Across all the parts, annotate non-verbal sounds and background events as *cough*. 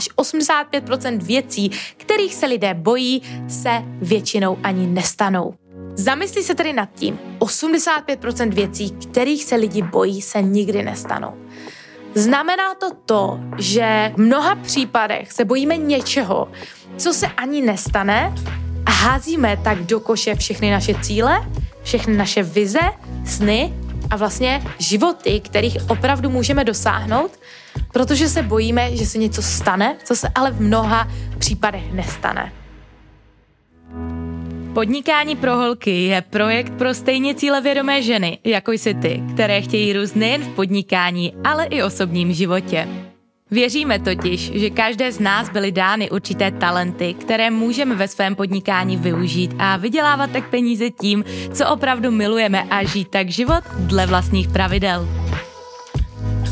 až 85% věcí, kterých se lidé bojí, se většinou ani nestanou. Zamyslí se tedy nad tím, 85% věcí, kterých se lidi bojí, se nikdy nestanou. Znamená to to, že v mnoha případech se bojíme něčeho, co se ani nestane a házíme tak do koše všechny naše cíle, všechny naše vize, sny a vlastně životy, kterých opravdu můžeme dosáhnout, protože se bojíme, že se něco stane, co se ale v mnoha případech nestane. Podnikání pro holky je projekt pro stejně cílevědomé ženy, jako jsi ty, které chtějí růst nejen v podnikání, ale i osobním životě. Věříme totiž, že každé z nás byly dány určité talenty, které můžeme ve svém podnikání využít a vydělávat tak peníze tím, co opravdu milujeme a žít tak život dle vlastních pravidel.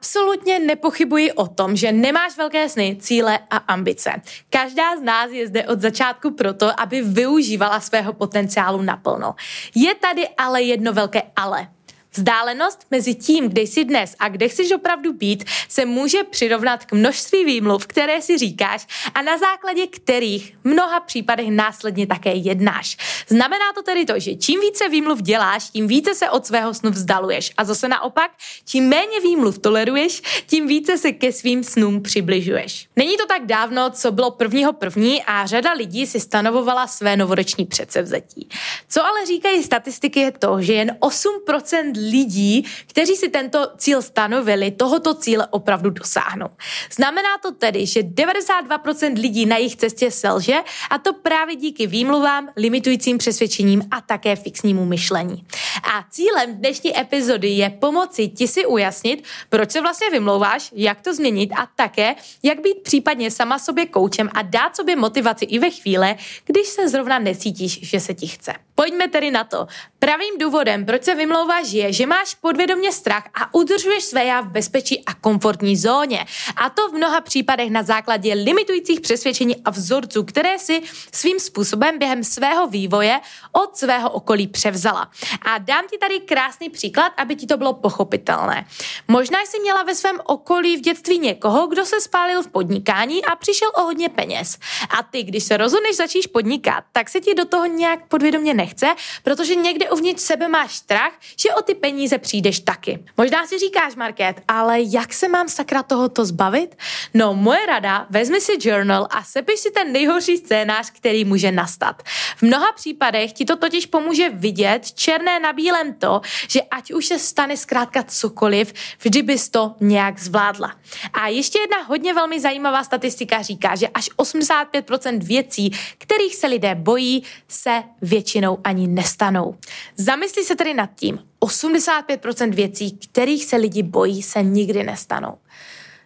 Absolutně nepochybuji o tom, že nemáš velké sny, cíle a ambice. Každá z nás je zde od začátku proto, aby využívala svého potenciálu naplno. Je tady ale jedno velké ale. Vzdálenost mezi tím, kde jsi dnes a kde chceš opravdu být, se může přirovnat k množství výmluv, které si říkáš a na základě kterých v mnoha případech následně také jednáš. Znamená to tedy to, že čím více výmluv děláš, tím více se od svého snu vzdaluješ. A zase naopak, čím méně výmluv toleruješ, tím více se ke svým snům přibližuješ. Není to tak dávno, co bylo prvního první a řada lidí si stanovovala své novoroční předsevzetí. Co ale říkají statistiky je to, že jen 8% lidí, kteří si tento cíl stanovili, tohoto cíle opravdu dosáhnou. Znamená to tedy, že 92% lidí na jejich cestě selže a to právě díky výmluvám, limitujícím přesvědčením a také fixnímu myšlení. A cílem dnešní epizody je pomoci ti si ujasnit, proč se vlastně vymlouváš, jak to změnit a také, jak být případně sama sobě koučem a dát sobě motivaci i ve chvíli, když se zrovna necítíš, že se ti chce. Pojďme tedy na to. Pravým důvodem, proč se vymlouváš, je, že máš podvědomě strach a udržuješ své já v bezpečí a komfortní zóně. A to v mnoha případech na základě limitujících přesvědčení a vzorců, které si svým způsobem během svého vývoje od svého okolí převzala. A dám ti tady krásný příklad, aby ti to bylo pochopitelné. Možná jsi měla ve svém okolí v dětství někoho, kdo se spálil v podnikání a přišel o hodně peněz. A ty, když se rozhodneš začíš podnikat, tak se ti do toho nějak podvědomě nechce, protože někde uvnitř sebe máš strach, že o ty peníze přijdeš taky. Možná si říkáš, Market, ale jak se mám sakra tohoto zbavit? No, moje rada, vezmi si journal a sepiš si ten nejhorší scénář, který může nastat. V mnoha případech ti to totiž pomůže vidět černé na bílém to, že ať už se stane zkrátka cokoliv, vždy bys to nějak zvládla. A ještě jedna hodně velmi zajímavá statistika říká, že až 85% věcí, kterých se lidé bojí, se většinou ani nestanou. Zamysli se tedy nad tím, 85% věcí, kterých se lidi bojí, se nikdy nestanou.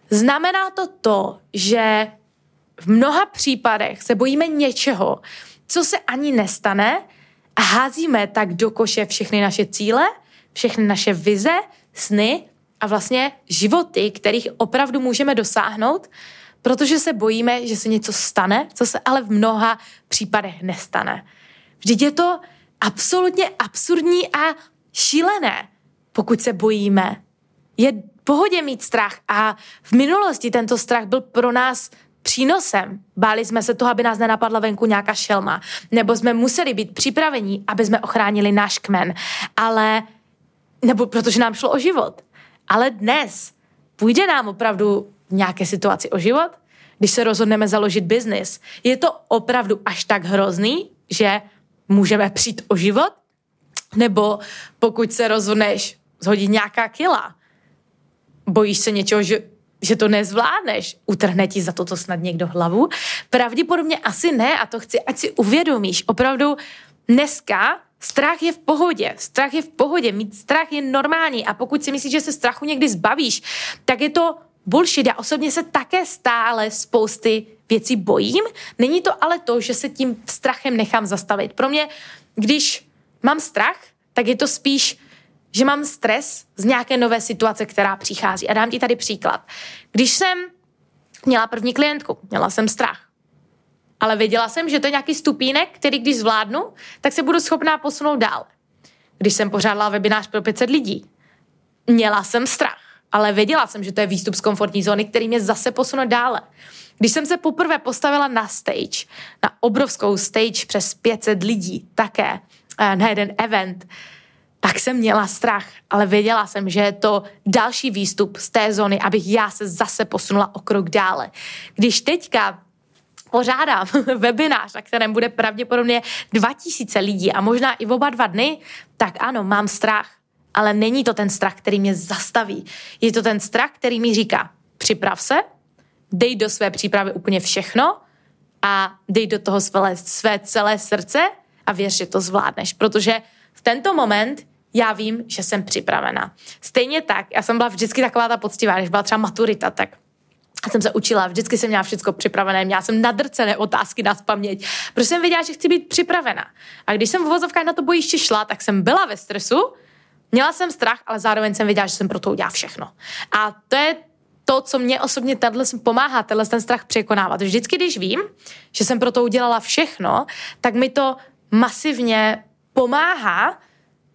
Znamená to to, že v mnoha případech se bojíme něčeho, co se ani nestane a házíme tak do koše všechny naše cíle, všechny naše vize, sny a vlastně životy, kterých opravdu můžeme dosáhnout, protože se bojíme, že se něco stane, co se ale v mnoha případech nestane. Vždyť je to absolutně absurdní a šílené, pokud se bojíme. Je pohodě mít strach a v minulosti tento strach byl pro nás přínosem. Báli jsme se toho, aby nás nenapadla venku nějaká šelma, nebo jsme museli být připraveni, aby jsme ochránili náš kmen, ale, nebo protože nám šlo o život. Ale dnes půjde nám opravdu v nějaké situaci o život, když se rozhodneme založit biznis. Je to opravdu až tak hrozný, že můžeme přijít o život? Nebo pokud se rozhodneš zhodit nějaká kila, bojíš se něčeho, že, že to nezvládneš, utrhne ti za toto snad někdo hlavu? Pravděpodobně asi ne a to chci, ať si uvědomíš. Opravdu dneska Strach je v pohodě. Strach je v pohodě. Mít strach je normální. A pokud si myslíš, že se strachu někdy zbavíš, tak je to bullshit. Já osobně se také stále spousty věcí bojím. Není to ale to, že se tím strachem nechám zastavit. Pro mě, když mám strach, tak je to spíš, že mám stres z nějaké nové situace, která přichází. A dám ti tady příklad. Když jsem měla první klientku, měla jsem strach ale věděla jsem, že to je nějaký stupínek, který když zvládnu, tak se budu schopná posunout dál. Když jsem pořádala webinář pro 500 lidí, měla jsem strach, ale věděla jsem, že to je výstup z komfortní zóny, který mě zase posune dále. Když jsem se poprvé postavila na stage, na obrovskou stage přes 500 lidí také, eh, na jeden event, tak jsem měla strach, ale věděla jsem, že je to další výstup z té zóny, abych já se zase posunula o krok dále. Když teďka pořádám *laughs* webinář, na kterém bude pravděpodobně 2000 lidí a možná i oba dva dny, tak ano, mám strach. Ale není to ten strach, který mě zastaví. Je to ten strach, který mi říká, připrav se, dej do své přípravy úplně všechno a dej do toho své, své celé srdce a věř, že to zvládneš. Protože v tento moment já vím, že jsem připravena. Stejně tak, já jsem byla vždycky taková ta poctivá, když byla třeba maturita, tak jsem se učila, vždycky jsem měla všechno připravené, měla jsem nadrcené otázky na paměť, protože jsem věděla, že chci být připravena. A když jsem v vozovkách na to bojiště šla, tak jsem byla ve stresu, měla jsem strach, ale zároveň jsem věděla, že jsem pro to udělala všechno. A to je to, co mě osobně tenhle pomáhá, tenhle ten strach překonávat. Vždycky, když vím, že jsem pro to udělala všechno, tak mi to masivně pomáhá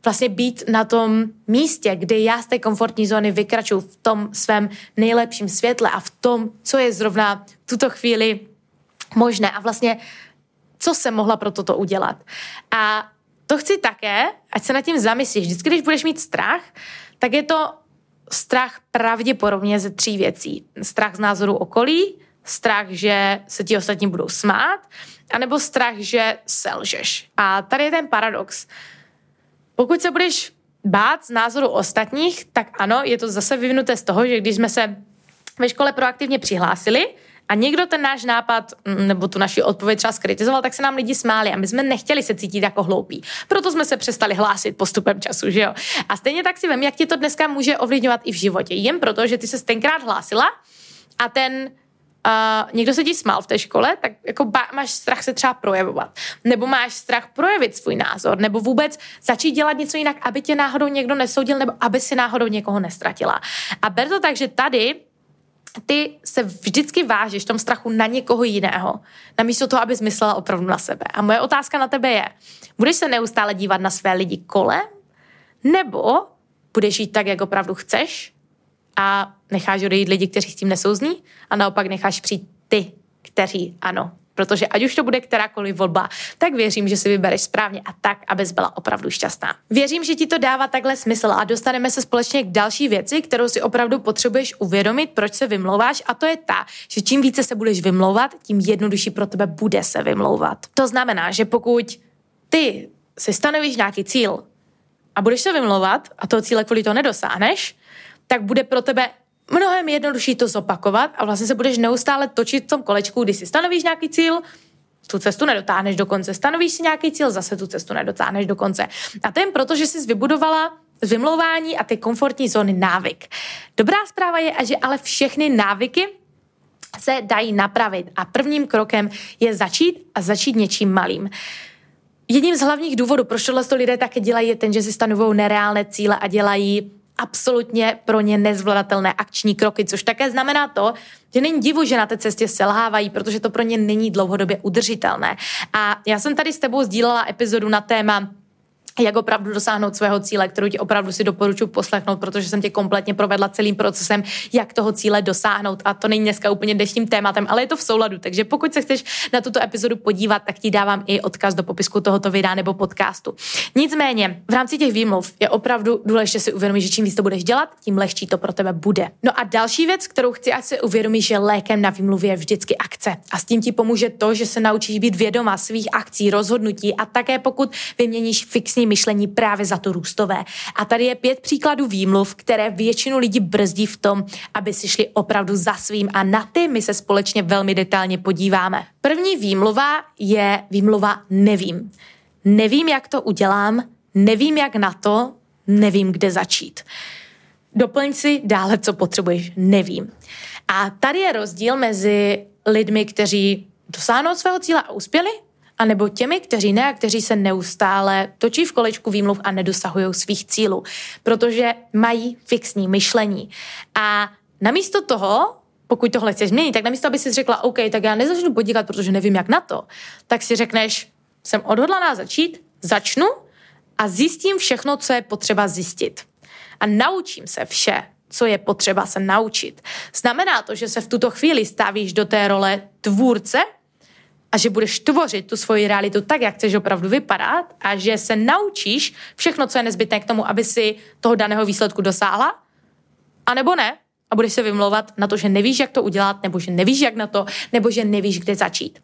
vlastně být na tom místě, kde já z té komfortní zóny vykračuju v tom svém nejlepším světle a v tom, co je zrovna v tuto chvíli možné a vlastně co jsem mohla pro toto udělat. A to chci také, ať se nad tím zamyslíš. Vždycky, když budeš mít strach, tak je to strach pravděpodobně ze tří věcí. Strach z názoru okolí, strach, že se ti ostatní budou smát, anebo strach, že selžeš. A tady je ten paradox. Pokud se budeš bát z názoru ostatních, tak ano, je to zase vyvinuté z toho, že když jsme se ve škole proaktivně přihlásili, a někdo ten náš nápad mm, nebo tu naši odpověď třeba skritizoval, tak se nám lidi smáli a my jsme nechtěli se cítit jako hloupí. Proto jsme se přestali hlásit postupem času, že jo. A stejně tak si vím, jak ti to dneska může ovlivňovat i v životě. Jen proto, že ty se tenkrát hlásila a ten uh, někdo se ti smál v té škole, tak jako ba- máš strach se třeba projevovat. Nebo máš strach projevit svůj názor, nebo vůbec začít dělat něco jinak, aby tě náhodou někdo nesoudil, nebo aby si náhodou někoho nestratila. A ber to tak, že tady ty se vždycky vážeš v tom strachu na někoho jiného, namísto toho, aby myslela opravdu na sebe. A moje otázka na tebe je, budeš se neustále dívat na své lidi kolem, nebo budeš jít tak, jak opravdu chceš a necháš odejít lidi, kteří s tím nesouzní a naopak necháš přijít ty, kteří ano. Protože ať už to bude kterákoliv volba, tak věřím, že si vybereš správně a tak, abys byla opravdu šťastná. Věřím, že ti to dává takhle smysl a dostaneme se společně k další věci, kterou si opravdu potřebuješ uvědomit, proč se vymlouváš a to je ta, že čím více se budeš vymlouvat, tím jednodušší pro tebe bude se vymlouvat. To znamená, že pokud ty si stanovíš nějaký cíl a budeš se vymlouvat a toho cíle kvůli to nedosáhneš, tak bude pro tebe mnohem jednodušší to zopakovat a vlastně se budeš neustále točit v tom kolečku, když si stanovíš nějaký cíl, tu cestu nedotáhneš do konce. Stanovíš si nějaký cíl, zase tu cestu nedotáhneš do konce. A to jen proto, že jsi vybudovala z vymlouvání a ty komfortní zóny návyk. Dobrá zpráva je, že ale všechny návyky se dají napravit a prvním krokem je začít a začít něčím malým. Jedním z hlavních důvodů, proč tohle to lidé také dělají, je ten, že si stanovují nereálné cíle a dělají absolutně pro ně nezvladatelné akční kroky, což také znamená to, že není divu, že na té cestě selhávají, protože to pro ně není dlouhodobě udržitelné. A já jsem tady s tebou sdílela epizodu na téma jak opravdu dosáhnout svého cíle, kterou ti opravdu si doporučuji poslechnout, protože jsem tě kompletně provedla celým procesem, jak toho cíle dosáhnout. A to není dneska úplně dnešním tématem, ale je to v souladu. Takže pokud se chceš na tuto epizodu podívat, tak ti dávám i odkaz do popisku tohoto videa nebo podcastu. Nicméně, v rámci těch výmluv je opravdu důležité si uvědomit, že čím víc to budeš dělat, tím lehčí to pro tebe bude. No a další věc, kterou chci, ať si uvědomíš, že lékem na výmluvě je vždycky akce. A s tím ti pomůže to, že se naučíš být vědoma svých akcí, rozhodnutí a také pokud vyměníš fixní myšlení právě za to růstové. A tady je pět příkladů výmluv, které většinu lidí brzdí v tom, aby si šli opravdu za svým a na ty my se společně velmi detailně podíváme. První výmluva je výmluva nevím. Nevím, jak to udělám, nevím, jak na to, nevím, kde začít. Doplň si dále, co potřebuješ, nevím. A tady je rozdíl mezi lidmi, kteří dosáhnou svého cíle a uspěli anebo těmi, kteří ne a kteří se neustále točí v kolečku výmluv a nedosahují svých cílů, protože mají fixní myšlení. A namísto toho, pokud tohle chceš změnit, tak namísto, aby si řekla, OK, tak já nezačnu podnikat, protože nevím, jak na to, tak si řekneš, jsem odhodlaná začít, začnu a zjistím všechno, co je potřeba zjistit. A naučím se vše, co je potřeba se naučit. Znamená to, že se v tuto chvíli stavíš do té role tvůrce a že budeš tvořit tu svoji realitu tak, jak chceš opravdu vypadat a že se naučíš všechno, co je nezbytné k tomu, aby si toho daného výsledku dosáhla, a nebo ne, a budeš se vymlouvat na to, že nevíš, jak to udělat, nebo že nevíš, jak na to, nebo že nevíš, kde začít.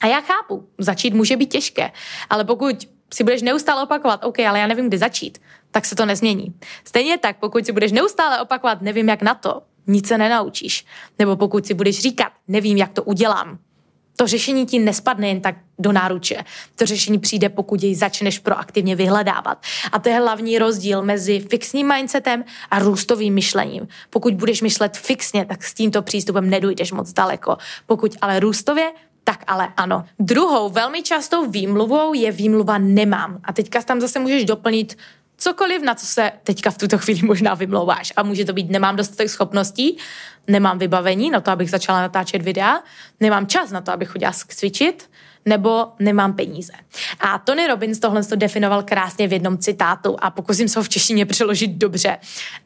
A já chápu, začít může být těžké, ale pokud si budeš neustále opakovat, OK, ale já nevím, kde začít, tak se to nezmění. Stejně tak, pokud si budeš neustále opakovat, nevím, jak na to, nic se nenaučíš. Nebo pokud si budeš říkat, nevím, jak to udělám, to řešení ti nespadne jen tak do náruče. To řešení přijde, pokud jej začneš proaktivně vyhledávat. A to je hlavní rozdíl mezi fixním mindsetem a růstovým myšlením. Pokud budeš myšlet fixně, tak s tímto přístupem nedojdeš moc daleko. Pokud ale růstově, tak ale ano. Druhou velmi častou výmluvou je výmluva nemám. A teďka tam zase můžeš doplnit cokoliv, na co se teďka v tuto chvíli možná vymlouváš. A může to být, nemám dostatek schopností, nemám vybavení na to, abych začala natáčet videa, nemám čas na to, abych chodila cvičit, nebo nemám peníze. A Tony Robbins tohle to definoval krásně v jednom citátu a pokusím se ho v češtině přeložit dobře.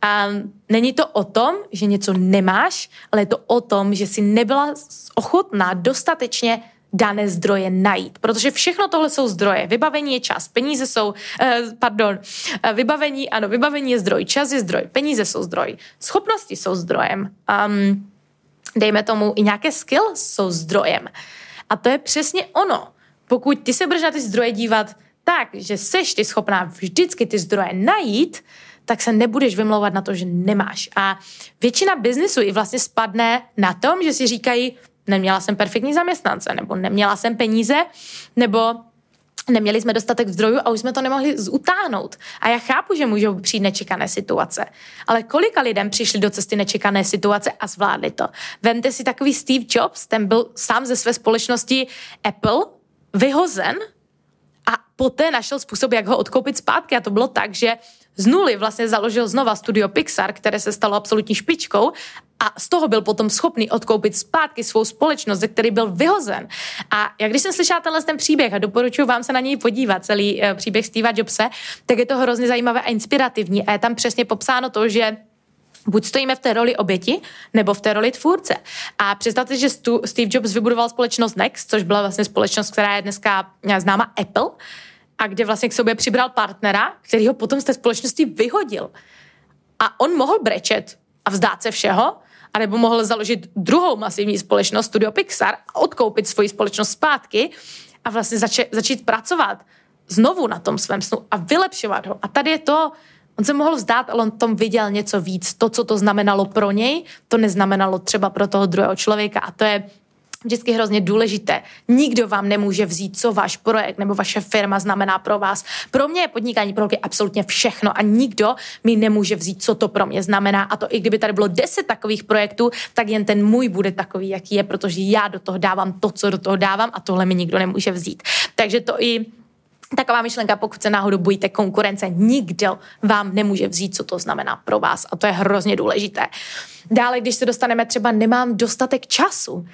A není to o tom, že něco nemáš, ale je to o tom, že si nebyla ochotná dostatečně dané zdroje najít. Protože všechno tohle jsou zdroje. Vybavení je čas, peníze jsou, eh, pardon, eh, vybavení, ano, vybavení je zdroj, čas je zdroj, peníze jsou zdroj, schopnosti jsou zdrojem. Um, dejme tomu, i nějaké skill jsou zdrojem. A to je přesně ono. Pokud ty se budeš na ty zdroje dívat tak, že seš ty schopná vždycky ty zdroje najít, tak se nebudeš vymlouvat na to, že nemáš. A většina biznisu i vlastně spadne na tom, že si říkají, neměla jsem perfektní zaměstnance, nebo neměla jsem peníze, nebo neměli jsme dostatek zdrojů a už jsme to nemohli utáhnout. A já chápu, že můžou přijít nečekané situace. Ale kolika lidem přišli do cesty nečekané situace a zvládli to? Vemte si takový Steve Jobs, ten byl sám ze své společnosti Apple vyhozen a poté našel způsob, jak ho odkoupit zpátky. A to bylo tak, že z nuly vlastně založil znova studio Pixar, které se stalo absolutní špičkou a z toho byl potom schopný odkoupit zpátky svou společnost, ze který byl vyhozen. A jak když jsem slyšela tenhle ten příběh a doporučuji vám se na něj podívat, celý uh, příběh Steva Jobse, tak je to hrozně zajímavé a inspirativní a je tam přesně popsáno to, že buď stojíme v té roli oběti, nebo v té roli tvůrce. A představte, že Steve Jobs vybudoval společnost Next, což byla vlastně společnost, která je dneska známa Apple, a kde vlastně k sobě přibral partnera, který ho potom z té společnosti vyhodil. A on mohl brečet a vzdát se všeho, anebo mohl založit druhou masivní společnost, Studio Pixar, a odkoupit svoji společnost zpátky a vlastně zač- začít pracovat znovu na tom svém snu a vylepšovat ho. A tady je to, on se mohl vzdát, ale on tom viděl něco víc. To, co to znamenalo pro něj, to neznamenalo třeba pro toho druhého člověka. A to je vždycky hrozně důležité. Nikdo vám nemůže vzít, co váš projekt nebo vaše firma znamená pro vás. Pro mě je podnikání pro lidi absolutně všechno a nikdo mi nemůže vzít, co to pro mě znamená. A to i kdyby tady bylo deset takových projektů, tak jen ten můj bude takový, jaký je, protože já do toho dávám to, co do toho dávám a tohle mi nikdo nemůže vzít. Takže to i Taková myšlenka, pokud se náhodou bojíte konkurence, nikdo vám nemůže vzít, co to znamená pro vás. A to je hrozně důležité. Dále, když se dostaneme třeba, nemám dostatek času.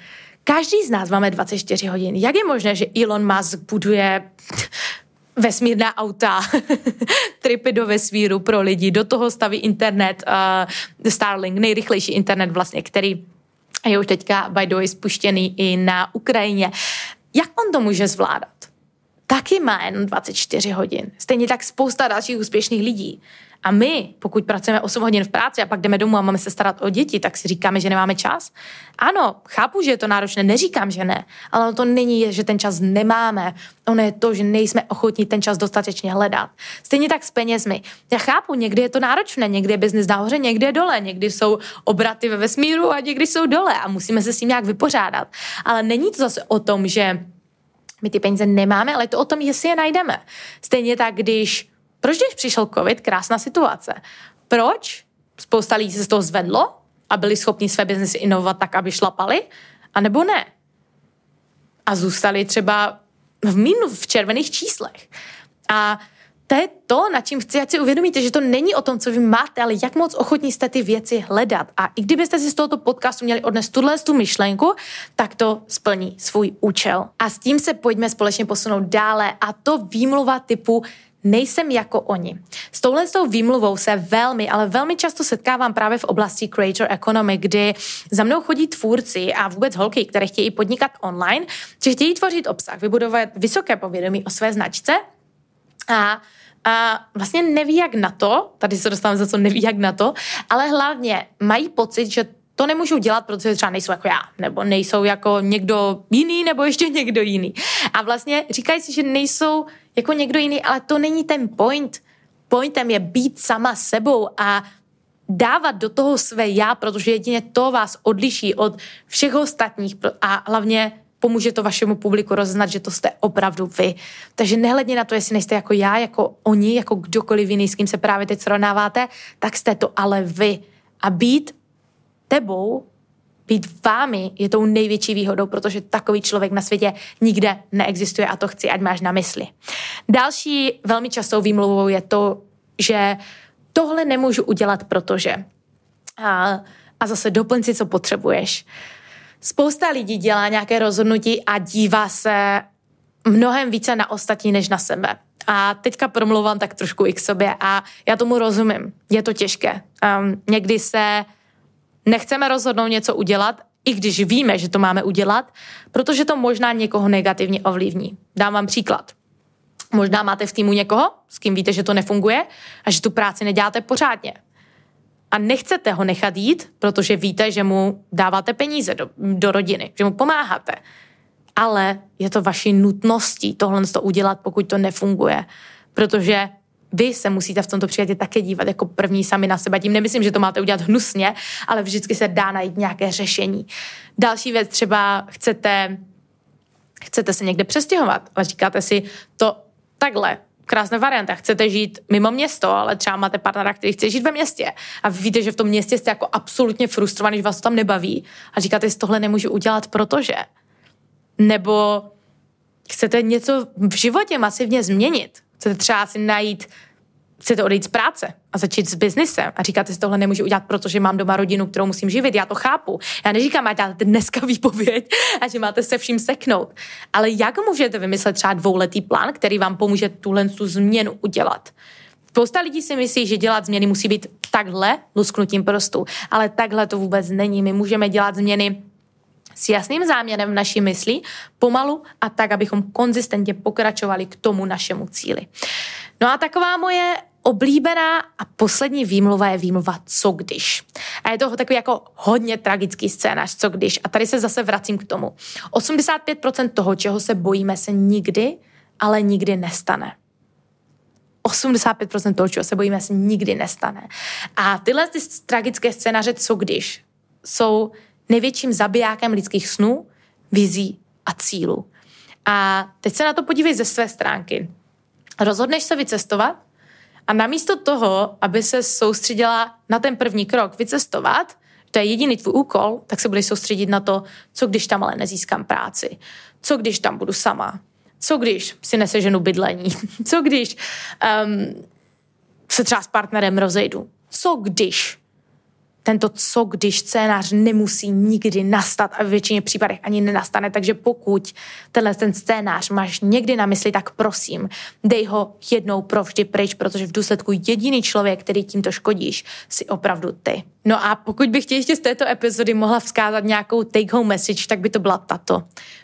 Každý z nás máme 24 hodin. Jak je možné, že Elon Musk buduje vesmírná auta, *laughs* tripy do vesmíru pro lidi, do toho staví internet, uh, Starlink, nejrychlejší internet vlastně, který je už teďka, by the way, spuštěný i na Ukrajině. Jak on to může zvládat? Taky má jen 24 hodin. Stejně tak spousta dalších úspěšných lidí. A my, pokud pracujeme 8 hodin v práci a pak jdeme domů a máme se starat o děti, tak si říkáme, že nemáme čas. Ano, chápu, že je to náročné, neříkám, že ne, ale to není, že ten čas nemáme. Ono je to, že nejsme ochotní ten čas dostatečně hledat. Stejně tak s penězmi. Já chápu, někdy je to náročné, někdy je biznis nahoře, někdy je dole, někdy jsou obraty ve vesmíru a někdy jsou dole a musíme se s tím nějak vypořádat. Ale není to zase o tom, že my ty peníze nemáme, ale je to o tom, jestli je najdeme. Stejně tak, když proč, když přišel covid, krásná situace. Proč spousta lidí se z toho zvedlo a byli schopni své biznesy inovovat tak, aby šlapali, a nebo ne? A zůstali třeba v mínu, v červených číslech. A to je to, na čím chci, ať si uvědomíte, že to není o tom, co vy máte, ale jak moc ochotní jste ty věci hledat. A i kdybyste si z tohoto podcastu měli odnes tuhle tu myšlenku, tak to splní svůj účel. A s tím se pojďme společně posunout dále. A to výmluva typu nejsem jako oni. S touhle s tou výmluvou se velmi, ale velmi často setkávám právě v oblasti creator economy, kdy za mnou chodí tvůrci a vůbec holky, které chtějí podnikat online, že chtějí tvořit obsah, vybudovat vysoké povědomí o své značce a a vlastně neví jak na to, tady se dostávám za co neví jak na to, ale hlavně mají pocit, že to nemůžu dělat, protože třeba nejsou jako já, nebo nejsou jako někdo jiný, nebo ještě někdo jiný. A vlastně říkají si, že nejsou jako někdo jiný, ale to není ten point. Pointem je být sama sebou a dávat do toho své já, protože jedině to vás odliší od všech ostatních a hlavně pomůže to vašemu publiku rozeznat, že to jste opravdu vy. Takže nehledně na to, jestli nejste jako já, jako oni, jako kdokoliv jiný, s kým se právě teď srovnáváte, tak jste to ale vy. A být tebou, být vámi je tou největší výhodou, protože takový člověk na světě nikde neexistuje a to chci, ať máš na mysli. Další velmi častou výmluvou je to, že tohle nemůžu udělat, protože. A, a zase doplň si, co potřebuješ. Spousta lidí dělá nějaké rozhodnutí a dívá se mnohem více na ostatní než na sebe. A teďka promluvám tak trošku i k sobě a já tomu rozumím. Je to těžké. Um, někdy se nechceme rozhodnout něco udělat, i když víme, že to máme udělat, protože to možná někoho negativně ovlivní. Dám vám příklad. Možná máte v týmu někoho, s kým víte, že to nefunguje a že tu práci neděláte pořádně. A nechcete ho nechat jít, protože víte, že mu dáváte peníze do, do rodiny, že mu pomáháte. Ale je to vaší nutností tohle to udělat, pokud to nefunguje. Protože vy se musíte v tomto případě také dívat jako první sami na sebe. Tím nemyslím, že to máte udělat hnusně, ale vždycky se dá najít nějaké řešení. Další věc, třeba chcete, chcete se někde přestěhovat, ale říkáte si, to takhle, krásná varianta. Chcete žít mimo město, ale třeba máte partnera, který chce žít ve městě a víte, že v tom městě jste jako absolutně frustrovaný, že vás to tam nebaví a říkáte si, tohle nemůžu udělat, protože. Nebo chcete něco v životě masivně změnit. Chcete třeba si najít, chcete odejít z práce a začít s biznisem a říkáte si, tohle nemůžu udělat, protože mám doma rodinu, kterou musím živit. Já to chápu. Já neříkám, ať dáte dneska *laughs* výpověď a že máte se vším seknout. Ale jak můžete vymyslet třeba dvouletý plán, který vám pomůže tuhle tu změnu udělat? Spousta lidí si myslí, že dělat změny musí být takhle, lusknutím prstů, ale takhle to vůbec není. My můžeme dělat změny s jasným záměrem v naší mysli, pomalu a tak, abychom konzistentně pokračovali k tomu našemu cíli. No a taková moje oblíbená a poslední výmluva je výmluva co když. A je to takový jako hodně tragický scénář, co když. A tady se zase vracím k tomu. 85% toho, čeho se bojíme, se nikdy, ale nikdy nestane. 85% toho, čeho se bojíme, se nikdy nestane. A tyhle ty tragické scénáře, co když, jsou největším zabijákem lidských snů, vizí a cílů. A teď se na to podívej ze své stránky. Rozhodneš se vycestovat a namísto toho, aby se soustředila na ten první krok, vycestovat, to je jediný tvůj úkol, tak se budeš soustředit na to, co když tam ale nezískám práci, co když tam budu sama, co když si neseženu bydlení, *laughs* co když um, se třeba s partnerem rozejdu, co když tento co když scénář nemusí nikdy nastat a v většině případech ani nenastane, takže pokud tenhle ten scénář máš někdy na mysli, tak prosím, dej ho jednou provždy pryč, protože v důsledku jediný člověk, který tímto škodíš, si opravdu ty. No a pokud bych ti ještě z této epizody mohla vzkázat nějakou take-home message, tak by to byla tato.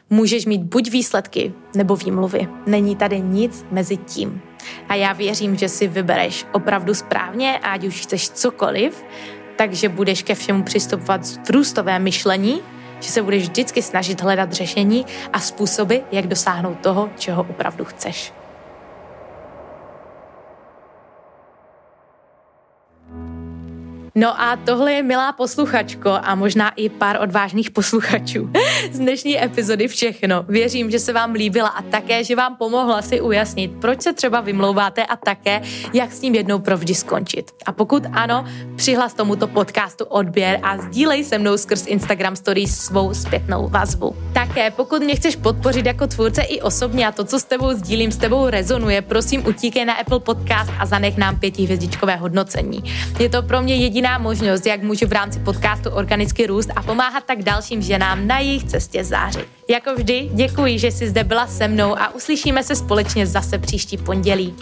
Můžeš mít buď výsledky nebo výmluvy. Není tady nic mezi tím. A já věřím, že si vybereš opravdu správně, ať už chceš cokoliv, takže budeš ke všemu přistupovat v růstové myšlení, že se budeš vždycky snažit hledat řešení a způsoby, jak dosáhnout toho, čeho opravdu chceš. No a tohle je milá posluchačko a možná i pár odvážných posluchačů *laughs* z dnešní epizody všechno. Věřím, že se vám líbila a také, že vám pomohla si ujasnit, proč se třeba vymlouváte a také, jak s tím jednou provždy skončit. A pokud ano, přihlas tomuto podcastu odběr a sdílej se mnou skrz Instagram Stories svou zpětnou vazbu. Také, pokud mě chceš podpořit jako tvůrce i osobně a to, co s tebou sdílím, s tebou rezonuje, prosím utíkej na Apple Podcast a zanech nám pětihvězdičkové hodnocení. Je to pro mě jediná jediná možnost, jak můžu v rámci podcastu organicky růst a pomáhat tak dalším ženám na jejich cestě zářit. Jako vždy, děkuji, že jsi zde byla se mnou a uslyšíme se společně zase příští pondělí.